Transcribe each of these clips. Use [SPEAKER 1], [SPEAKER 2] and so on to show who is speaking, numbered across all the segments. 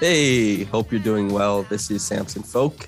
[SPEAKER 1] Hey, hope you're doing well. This is Samson Folk.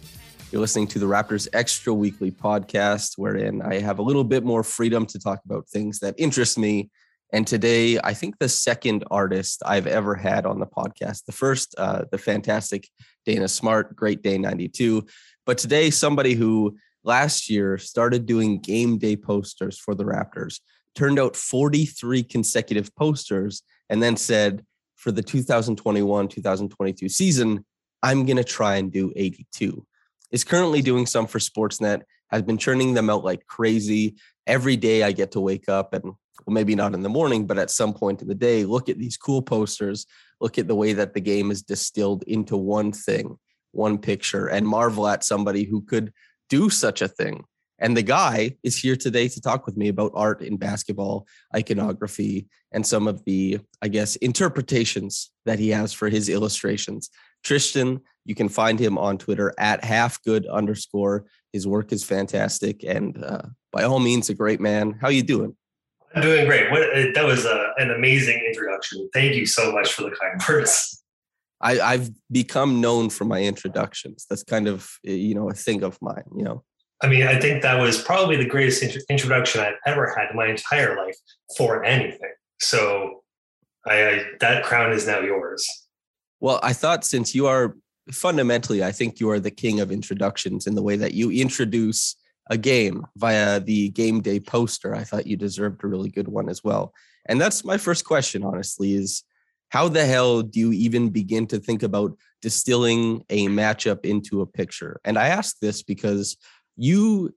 [SPEAKER 1] You're listening to the Raptors Extra Weekly podcast, wherein I have a little bit more freedom to talk about things that interest me. And today, I think the second artist I've ever had on the podcast. The first, uh, the fantastic Dana Smart, Great Day 92. But today, somebody who last year started doing game day posters for the Raptors, turned out 43 consecutive posters, and then said, for the 2021 2022 season, I'm going to try and do 82. Is currently doing some for Sportsnet, has been churning them out like crazy. Every day I get to wake up and well, maybe not in the morning, but at some point in the day, look at these cool posters, look at the way that the game is distilled into one thing, one picture, and marvel at somebody who could do such a thing. And the guy is here today to talk with me about art in basketball, iconography, and some of the, I guess, interpretations that he has for his illustrations. Tristan, you can find him on Twitter at halfgood underscore. His work is fantastic and uh, by all means a great man. How you doing?
[SPEAKER 2] I'm doing great. What, uh, that was a, an amazing introduction. Thank you so much for the kind words.
[SPEAKER 1] I, I've become known for my introductions. That's kind of you know a thing of mine. You know.
[SPEAKER 2] I mean, I think that was probably the greatest int- introduction I've ever had in my entire life for anything. So, I, I that crown is now yours.
[SPEAKER 1] Well, I thought since you are fundamentally, I think you are the king of introductions in the way that you introduce a game via the game day poster. I thought you deserved a really good one as well. And that's my first question, honestly, is how the hell do you even begin to think about distilling a matchup into a picture? And I ask this because you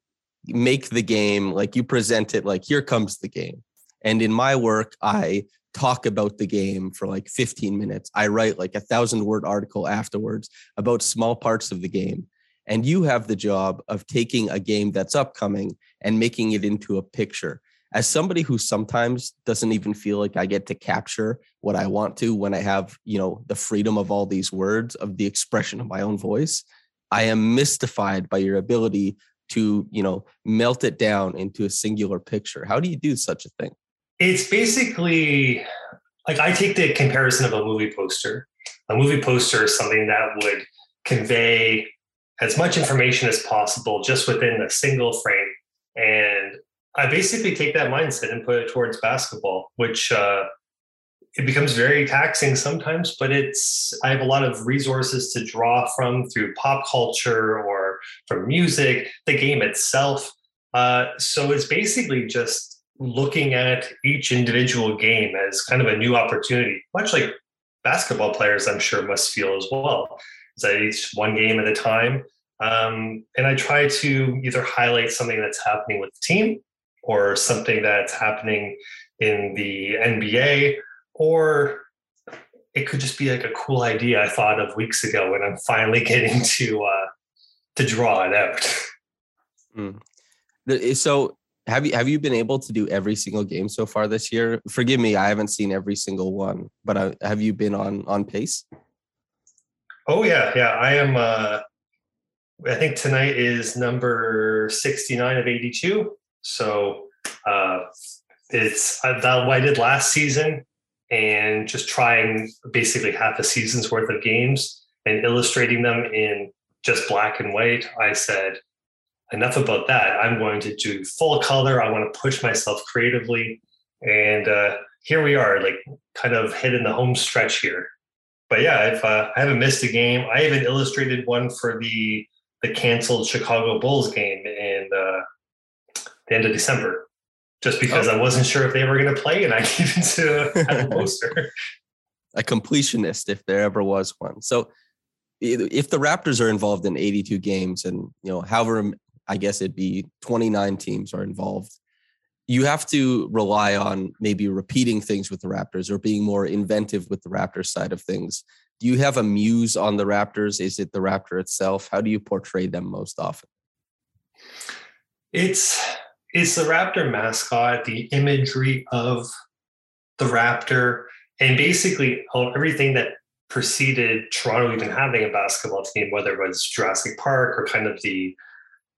[SPEAKER 1] make the game like you present it like here comes the game. And in my work, I talk about the game for like 15 minutes. I write like a thousand word article afterwards about small parts of the game. And you have the job of taking a game that's upcoming and making it into a picture. As somebody who sometimes doesn't even feel like I get to capture what I want to when I have, you know, the freedom of all these words, of the expression of my own voice, I am mystified by your ability to, you know, melt it down into a singular picture. How do you do such a thing?
[SPEAKER 2] It's basically like I take the comparison of a movie poster. A movie poster is something that would convey as much information as possible just within a single frame. And I basically take that mindset and put it towards basketball, which uh, it becomes very taxing sometimes, but it's I have a lot of resources to draw from through pop culture or from music, the game itself. Uh, so it's basically just looking at each individual game as kind of a new opportunity, much like basketball players, I'm sure, must feel as well. It's each one game at a time. Um, and I try to either highlight something that's happening with the team or something that's happening in the NBA, or it could just be like a cool idea I thought of weeks ago, and I'm finally getting to uh, to draw it out.
[SPEAKER 1] Mm. So have you have you been able to do every single game so far this year? Forgive me, I haven't seen every single one, but uh, have you been on on pace?
[SPEAKER 2] Oh yeah, yeah. I am. Uh, I think tonight is number sixty nine of eighty two. So uh, it's uh, that what I did last season, and just trying basically half a season's worth of games and illustrating them in just black and white. I said, enough about that. I'm going to do full color. I want to push myself creatively, and uh, here we are, like kind of hitting the home stretch here but yeah, I've, uh, I haven't missed a game. I even illustrated one for the the canceled Chicago Bulls game in uh, the end of December. Just because
[SPEAKER 1] Oh.
[SPEAKER 2] I wasn't sure if they were going to play, and I needed to a poster.
[SPEAKER 1] a completionist if there ever was one. So if the Raptors are involved in 82 games and you know however I guess it'd be 29 teams are involved, you have to rely on maybe repeating things with the Raptors or being more inventive with the Raptors side of things. Do you have a muse on the Raptors? Is it the Raptor itself? How do you portray them most often?
[SPEAKER 2] It's it's the Raptor mascot, the imagery of the Raptor, and basically everything that preceded Toronto even having a basketball team, whether it was Jurassic Park or kind of the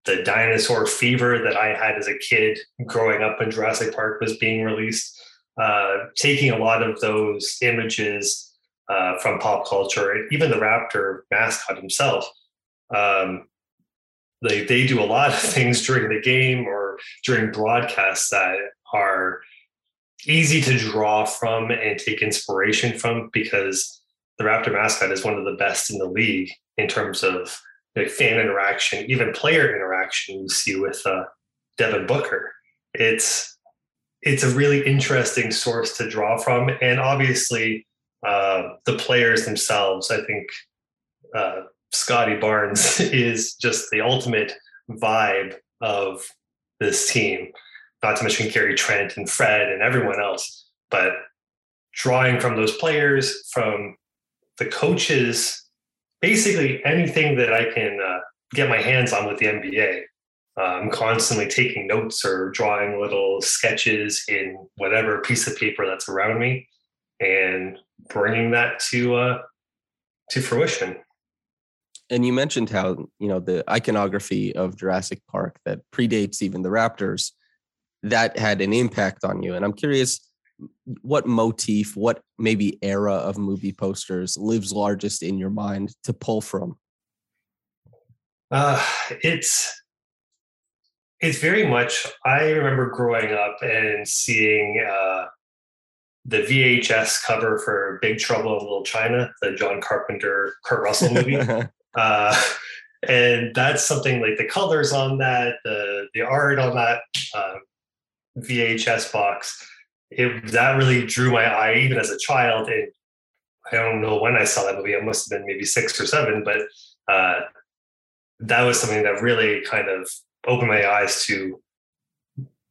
[SPEAKER 2] the dinosaur fever that I had as a kid growing up when Jurassic Park was being released. Uh, taking a lot of those images uh, from pop culture, even the Raptor mascot himself. Um, they they do a lot of things during the game or during broadcasts that are easy to draw from and take inspiration from because the Raptor mascot is one of the best in the league in terms of like fan interaction, even player interaction you see with uh, Devin Booker. It's it's a really interesting source to draw from, and obviously uh, the players themselves. I think uh, Scottie Barnes is just the ultimate vibe of this team. Not to mention Gary Trent and Fred and everyone else, but drawing from those players, from the coaches, basically anything that I can uh, get my hands on with the NBA. Uh, I'm constantly taking notes or drawing little sketches in whatever piece of paper that's around me, and bringing that to uh, to fruition.
[SPEAKER 1] And you mentioned how, you know, the iconography of Jurassic Park that predates even the Raptors, that had an impact on you. And I'm curious what motif, what maybe era of movie posters lives largest in your mind to pull from?
[SPEAKER 2] Uh, it's it's very much. I remember growing up and seeing uh, the VHS cover for Big Trouble in Little China, the John Carpenter Kurt Russell movie. uh, and that's something like the colors on that, the the art on that uh, VHS box. It that really drew my eye even as a child. And I don't know when I saw that movie. It must have been maybe six or seven, but uh, that was something that really kind of opened my eyes to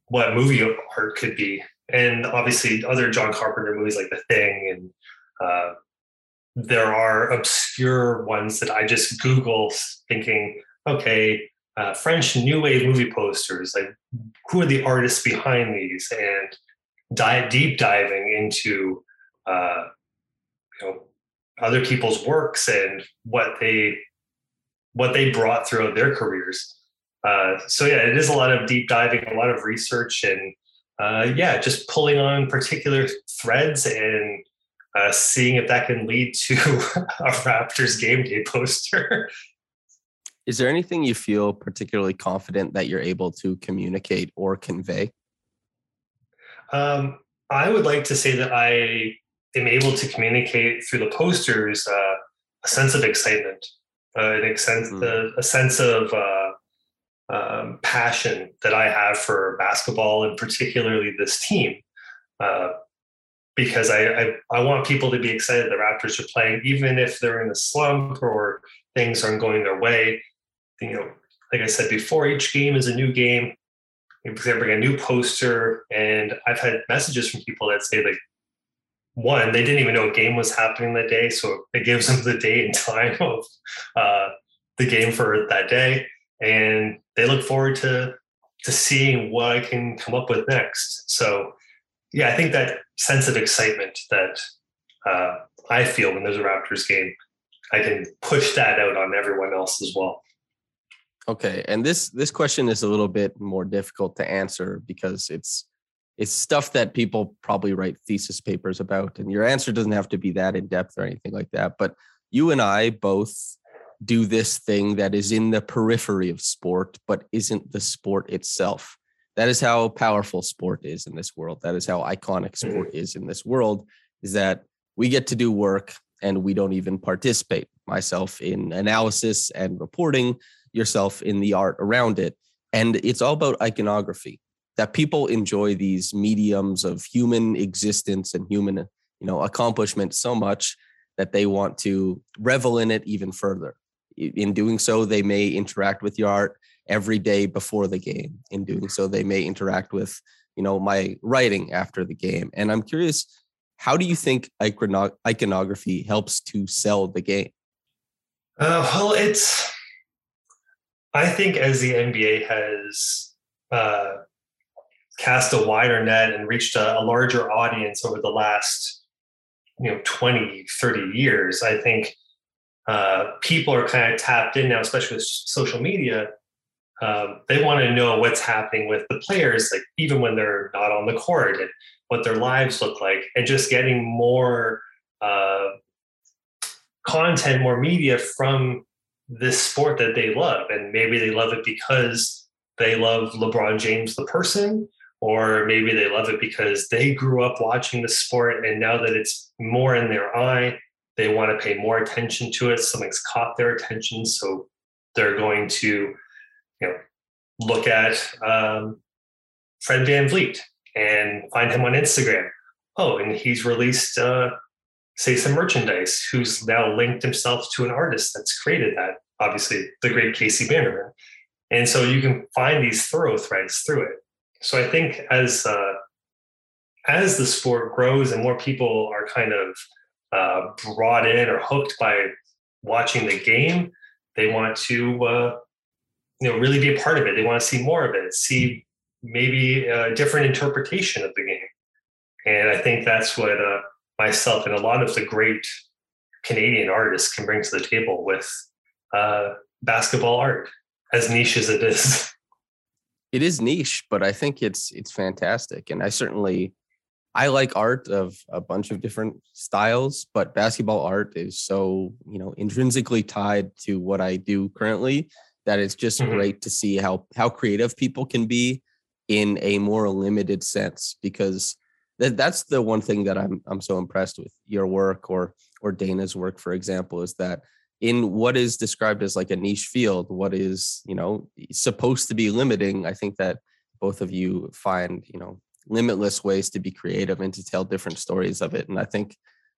[SPEAKER 2] what movie art could be. And obviously, other John Carpenter movies like The Thing and uh, there are obscure ones that I just Google thinking, okay, uh, French New Wave movie posters, like who are the artists behind these, and dive deep diving into uh, you know other people's works and what they what they brought throughout their careers. Uh, so yeah, it is a lot of deep diving, a lot of research, and uh, yeah, just pulling on particular threads and uh, seeing if that can lead to a Raptors game day poster.
[SPEAKER 1] Is there anything you feel particularly confident that you're able to communicate or convey?
[SPEAKER 2] Um, I would like to say that I am able to communicate through the posters uh, a sense of excitement, uh, an sense,
[SPEAKER 1] Mm.
[SPEAKER 2] a sense of uh, um, passion that I have for basketball and particularly this team. Because I, I, I want people to be excited the Raptors are playing, even if they're in a slump or things aren't going their way. You know, like I said before, each game is a new game. They bring a new poster, and I've had messages from people that say like, one, they didn't even know a game was happening that day, so it gives them the date and time of uh, the game for that day, and they look forward to to seeing what I can come up with next. So, yeah, I think that sense of excitement that uh, I feel when there's a Raptors game, I can push that out on everyone else as well.
[SPEAKER 1] Okay, and this this question is a little bit more difficult to answer because it's it's stuff that people probably write thesis papers about, and your answer doesn't have to be that in depth or anything like that. But you and I both do this thing that is in the periphery of sport, but isn't the sport itself. That is how powerful sport is in this world. That is how iconic mm. sport is in this world. Is that we get to do work and we don't even participate. Myself in analysis and reporting yourself in the art around it. And it's all about iconography. that people enjoy these mediums of human existence and human, you know, accomplishment so much that they want to revel in it even further. In doing so, they may interact with your art every day before the game. In doing so, they may interact with, you know, my writing after the game. And I'm curious, how do you think iconography helps to sell the game?
[SPEAKER 2] Uh, well, it's. I think as the NBA has uh, cast a wider net and reached a, a larger audience over the last you know 20 30 years i think uh, people are kind of tapped in now especially with social media um, they want to know what's happening with the players like even when they're not on the court and what their lives look like and just getting more uh, content more media from this sport that they love. And maybe they love it because they love lebron james the person or maybe they love it because they grew up watching the sport and now that it's more in their eye they want to pay more attention to it. Something's caught their attention so they're going to you know look at um, fred vanvleet and find him on instagram. Oh and he's released uh, say some merchandise who's now linked himself to an artist that's created that obviously the great casey bannerman and so you can find these thorough threads through it. So I think as uh, as the sport grows and more people are kind of uh, brought in or hooked by watching the game, they want to uh, you know really be a part of it. They want to see more of it, see maybe a different interpretation of the game. And I think that's what uh, myself and a lot of the great Canadian artists can bring to the table with uh, basketball art, as niche as it is.
[SPEAKER 1] it is niche, but I think it's it's fantastic. And I certainly I like art of a bunch of different styles, but basketball art is so, you know, intrinsically tied to what I do currently that it's just mm-hmm. great to see how how creative people can be in a more limited sense because that, that's the one thing that I'm I'm so impressed with your work or or Dana's work for example is that in what is described as like a niche field what is you know supposed to be limiting i think that both of you find you know limitless ways to be creative and to tell different stories of it and i think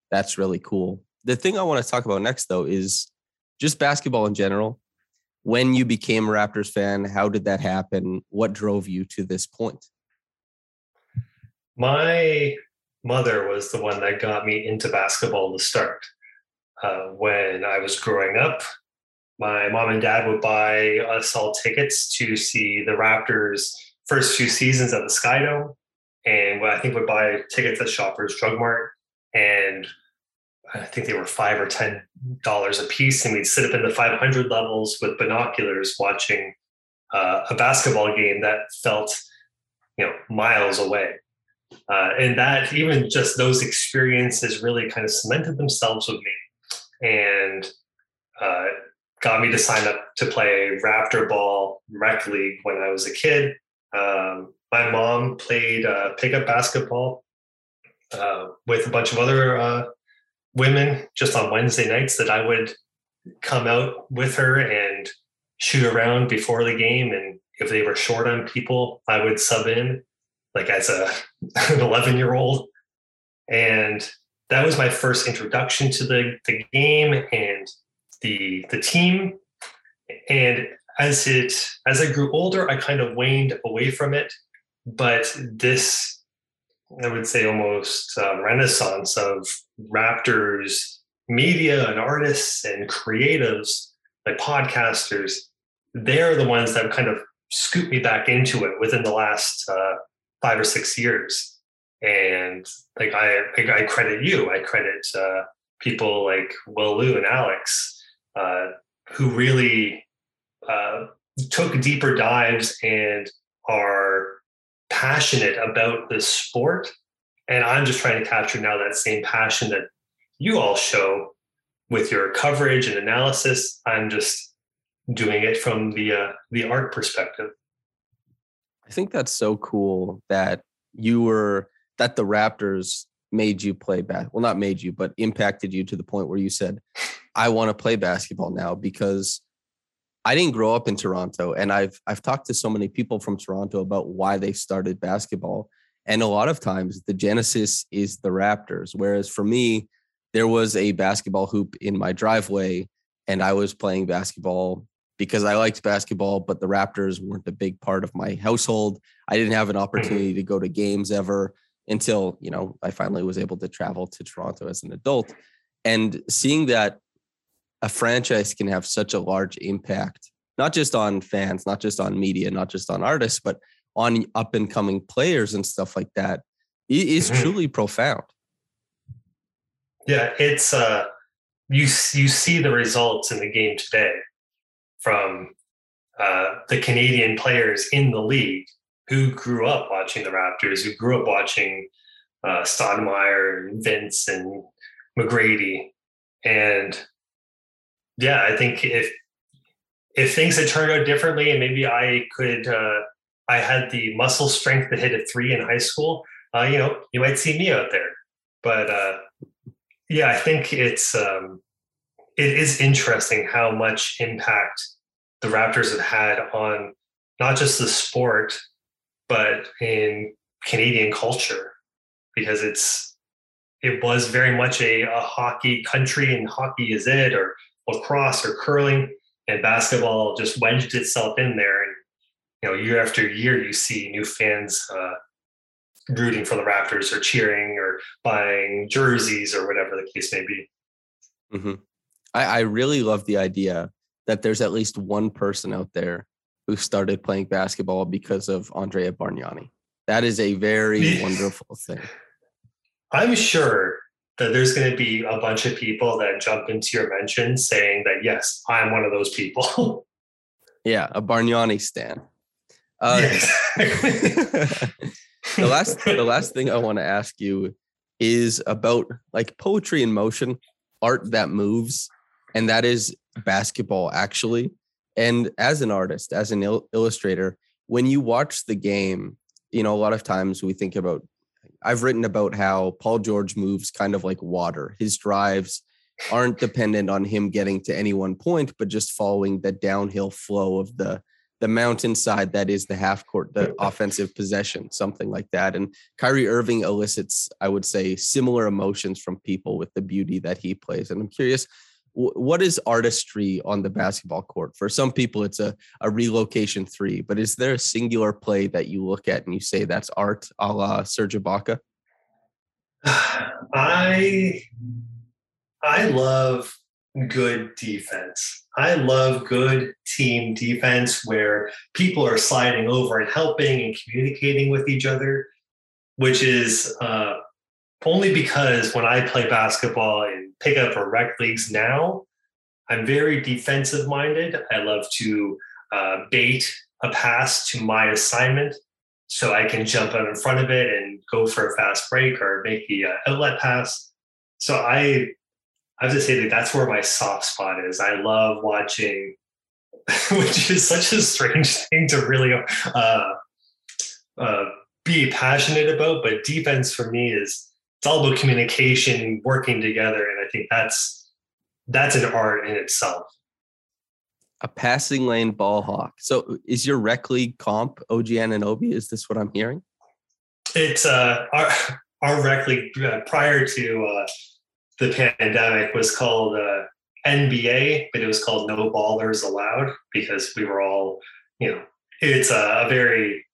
[SPEAKER 1] that's really cool the thing i want to talk about next though is just basketball in general when you became a raptors fan how did that happen what drove you to this point
[SPEAKER 2] my mother was the one that got me into basketball to start uh, when I was growing up. My mom and dad would buy us all tickets to see the Raptors' first few seasons at the Skydome, and I think would buy tickets at Shoppers Drug Mart, and I think they were five or ten dollars a piece, and we'd sit up in the 500 levels with binoculars watching uh, a basketball game that felt, you know, miles away. Uh, and that even just those experiences really kind of cemented themselves with me and uh, got me to sign up to play Raptor Ball Rec League when I was a kid. Um, my mom played uh, pickup basketball uh, with a bunch of other uh, women just on Wednesday nights that I would come out with her and shoot around before the game. And if they were short on people, I would sub in like as a an 11 year old. And that was my first introduction to the, the game and the the team. And as it as I grew older, I kind of waned away from it. But this, I would say, almost uh, renaissance of Raptors media and artists and creatives, like podcasters, they're the ones that kind of scooped me back into it within the last uh, five or six years. And like I, I credit you, I credit uh, people like Will Lou and Alex, uh, who really uh, took deeper dives and are passionate about this sport. And I'm just trying to capture now that same passion that you all show with your coverage and analysis. I'm just doing it from the uh, the art perspective.
[SPEAKER 1] I think that's so cool that you were that the Raptors made you play basketball. Well, not made you, but impacted you to the point where you said, I want to play basketball now because I didn't grow up in Toronto, and I've I've talked to so many people from Toronto about why they started basketball, and a lot of times the genesis is the Raptors. Whereas for me, there was a basketball hoop in my driveway, and I was playing basketball because I liked basketball, but the Raptors weren't a big part of my household. I didn't have an
[SPEAKER 2] Mm-hmm.
[SPEAKER 1] opportunity to go to games ever until, you know, I finally was able to travel to Toronto as an adult. And seeing that a franchise can have such a large impact, not just on fans, not just on media, not just on artists, but on up and coming players and stuff like that, it is
[SPEAKER 2] Mhm.
[SPEAKER 1] truly profound.
[SPEAKER 2] Yeah, it's uh you you see the results in the game today from uh, the Canadian players in the league who grew up watching the Raptors, who grew up watching uh, Stoudamire and Vince and McGrady, and yeah, I think if if things had turned out differently, and maybe I could, uh, I had the muscle strength to hit a three in high school, uh, you know, you might see me out there. But uh, yeah, I think it's um, it is interesting how much impact the Raptors have had on not just the sport, but in Canadian culture, because it's it was very much a, a hockey country, and hockey is it, or lacrosse or curling, and basketball just wedged itself in there. And you know, year after year, you see new fans uh, rooting for the Raptors or cheering or buying jerseys or whatever the case may be.
[SPEAKER 1] hmm I, I really love the idea that there's at least one person out there who started playing basketball because of Andrea Bargnani. That is a very wonderful thing.
[SPEAKER 2] I'm sure that there's going to be a bunch of people that jump into your mention saying that yes, I'm one of those people.
[SPEAKER 1] Yeah, a Bargnani stan. Uh,
[SPEAKER 2] exactly.
[SPEAKER 1] the last the last thing I want to ask you is about like poetry in motion, art that moves, and that is basketball actually. And as an artist, as an il- illustrator, when you watch the game, you know, a lot of times we think about I've written about how Paul George moves kind of like water. His drives aren't dependent on him getting to any one point, but just following the downhill flow of the the mountainside that is the half court, the offensive possession, something like that. And Kyrie Irving elicits, I would say, similar emotions from people with the beauty that he plays. And I'm curious, what is artistry on the basketball court? For some people, it's a, a relocation three, but is there a singular play that you look at and you say that's art a la Serge Ibaka?
[SPEAKER 2] I I love good defense. I love good team defense where people are sliding over and helping and communicating with each other, which is uh, only because when I play basketball and pick up for rec leagues now, I'm very defensive minded. I love to uh, bait a pass to my assignment so I can jump out in front of it and go for a fast break or make the uh, outlet pass. So I I have to say that that's where my soft spot is. I love watching, which is such a strange thing to really uh, uh, be passionate about. But defense for me is it's all about communication, working together, and I think that's that's an art in itself.
[SPEAKER 1] A passing lane ball hawk. So is your rec league comp OG Anunoby? Is this what I'm hearing?
[SPEAKER 2] It's uh, our our rec league uh, prior to uh, the pandemic was called uh, NBA, but it was called No Ballers Allowed because we were all, you know, it's a, a very,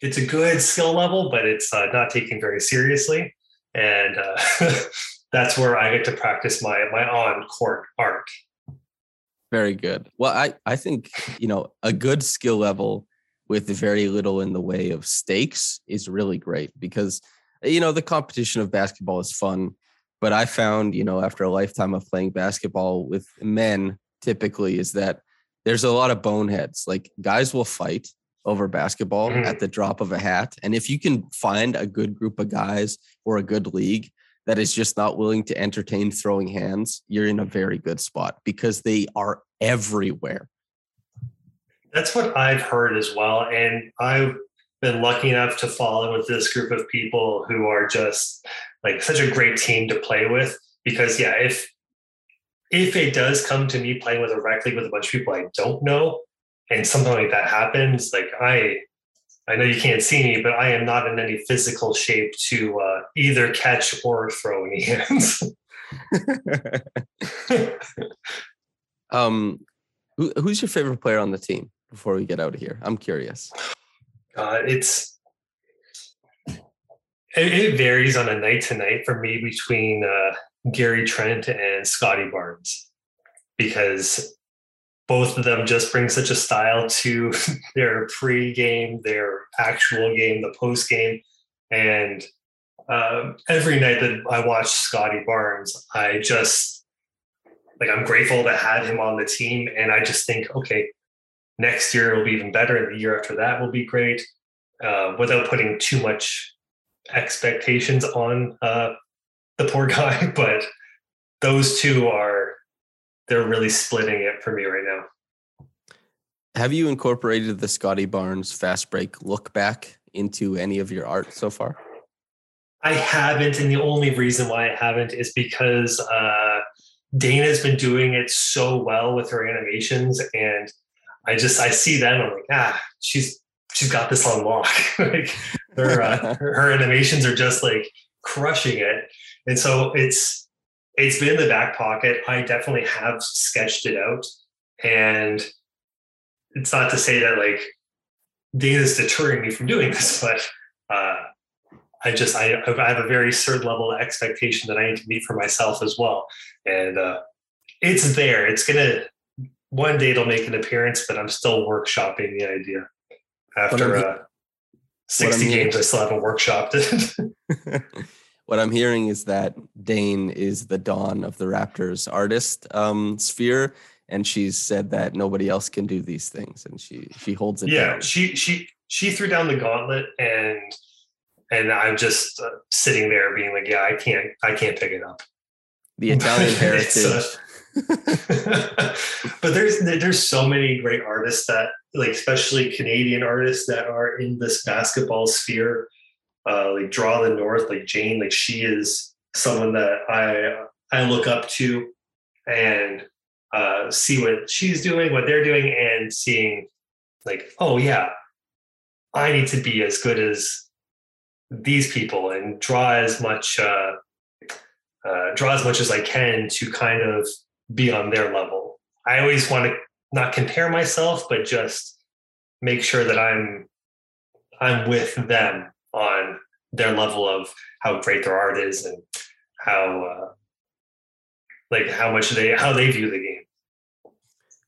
[SPEAKER 2] it's a good skill level, but it's uh, not taken very seriously, and uh, that's where I get to practice my my on court art.
[SPEAKER 1] Very good. Well, I, I think, you know, a good skill level with very little in the way of stakes is really great because, you know, the competition of basketball is fun. But I found, you know, after a lifetime of playing basketball with men, typically is that there's a lot of boneheads. Like guys will fight over basketball
[SPEAKER 2] Mhm.
[SPEAKER 1] at the drop of a hat. And if you can find a good group of guys or a good league that is just not willing to entertain throwing hands, you're in a very good spot because they are everywhere.
[SPEAKER 2] That's what I've heard as well. And I've been lucky enough to fall in with this group of people who are just like such a great team to play with. Because yeah, if if it does come to me playing with a rec league with a bunch of people I don't know, and something like that happens, like I, I know you can't see me, but I am not in any physical shape to uh, either catch or throw any hands.
[SPEAKER 1] um, who, who's your favorite player on the team? Before we get out of here, I'm curious.
[SPEAKER 2] Uh, it's it, it, varies on a night to night for me between uh, Gary Trent and Scottie Barnes because both of them just bring such a style to their pre-game, their actual game, the post game, and um, every night that I watch Scottie Barnes, I just like I'm grateful to have him on the team, and I just think, okay, next year will be even better, and the year after that will be great, uh, without putting too much expectations on uh, the poor guy. But those two are they're really splitting it for me right now.
[SPEAKER 1] Have you incorporated the Scottie Barnes fast break look back into any of your art so far?
[SPEAKER 2] I haven't, and the only reason why I haven't is because uh, Dana's been doing it so well with her animations, and I just I see them. I'm like, ah, she's she's got this on lock. like her, uh, her her animations are just like crushing it, and so it's it's been in the back pocket. I definitely have sketched it out, and it's not to say that like Dana's deterring me from doing this, but uh, I just I, I have a very certain level of expectation that I need to meet for myself as well, and uh, it's there. It's gonna one day it'll make an appearance, but I'm still workshopping the idea after uh, 60 games. I still haven't workshopped it.
[SPEAKER 1] what I'm hearing is that Dane is the dawn of the Raptors artist um, sphere, and she's said that nobody else can do these things, and she she holds it.
[SPEAKER 2] Yeah,
[SPEAKER 1] down.
[SPEAKER 2] she she she threw down the gauntlet, and and I'm just uh, sitting there being like, yeah, I can't I can't pick it up.
[SPEAKER 1] The Italian uh, heritage.
[SPEAKER 2] but there's there's so many great artists that like especially Canadian artists that are in this basketball sphere uh, like draw the north like jane like she is someone that i i look up to and uh, see what she's doing what they're doing and seeing like oh yeah i need to be as good as these people and draw as much uh, uh, draw as much as i can to kind of be on their level. I always want to not compare myself but just make sure that i'm i'm with them on their level of how great their art is and how uh, like how much they how they view the game.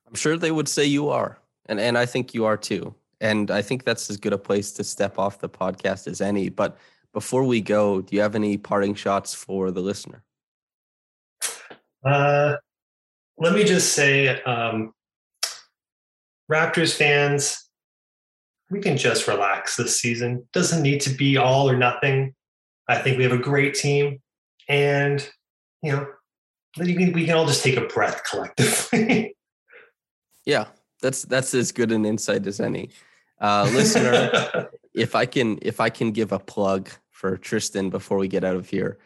[SPEAKER 1] I'm sure they would say you are, and and I think you are too. And I think that's as good a place to step off the podcast as any. But before we go, do you have any parting shots for the listener?
[SPEAKER 2] Uh, let me just say, um, Raptors fans, we can just relax this season. Doesn't need to be all or nothing. I think we have a great team, and you know, we can, we can all just take a breath collectively.
[SPEAKER 1] yeah, that's that's as good an insight as any. Uh, listener, if I can if I can give a plug for Tristan before we get out of here,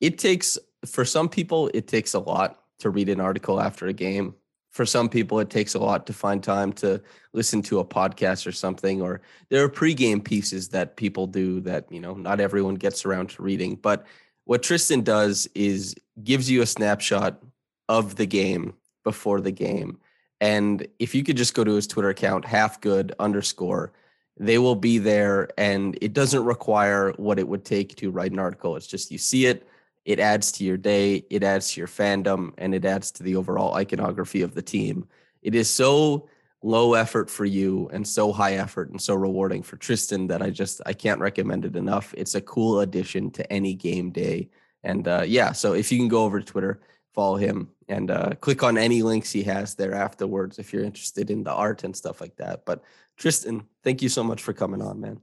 [SPEAKER 1] it takes for some people it takes a lot to read an article after a game for some people it takes a lot to find time to listen to a podcast or something or there are pregame pieces that people do that you know not everyone gets around to reading. But what tristan does is gives you a snapshot of the game before the game. And if you could just go to his twitter account half good underscore they will be there. And it doesn't require what it would take to write an article. It's just you see it it adds to your day, it adds to your fandom, and it adds to the overall iconography of the team. It is so low effort for you and so high effort and so rewarding for Tristan that I just I can't recommend it enough. It's a cool addition to any game day. And uh, yeah, so if you can go over to Twitter, follow him and uh, click on any links he has there afterwards if you're interested in the art and stuff like that. But Tristan, thank you so much for coming on, man.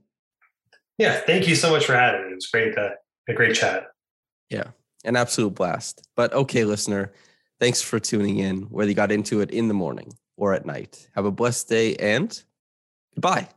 [SPEAKER 2] Yeah, thank you so much for having me. It was great, uh, a great chat.
[SPEAKER 1] Yeah, an absolute blast. But okay, listener, thanks for tuning in, whether you got into it in the morning or at night. Have a blessed day and goodbye.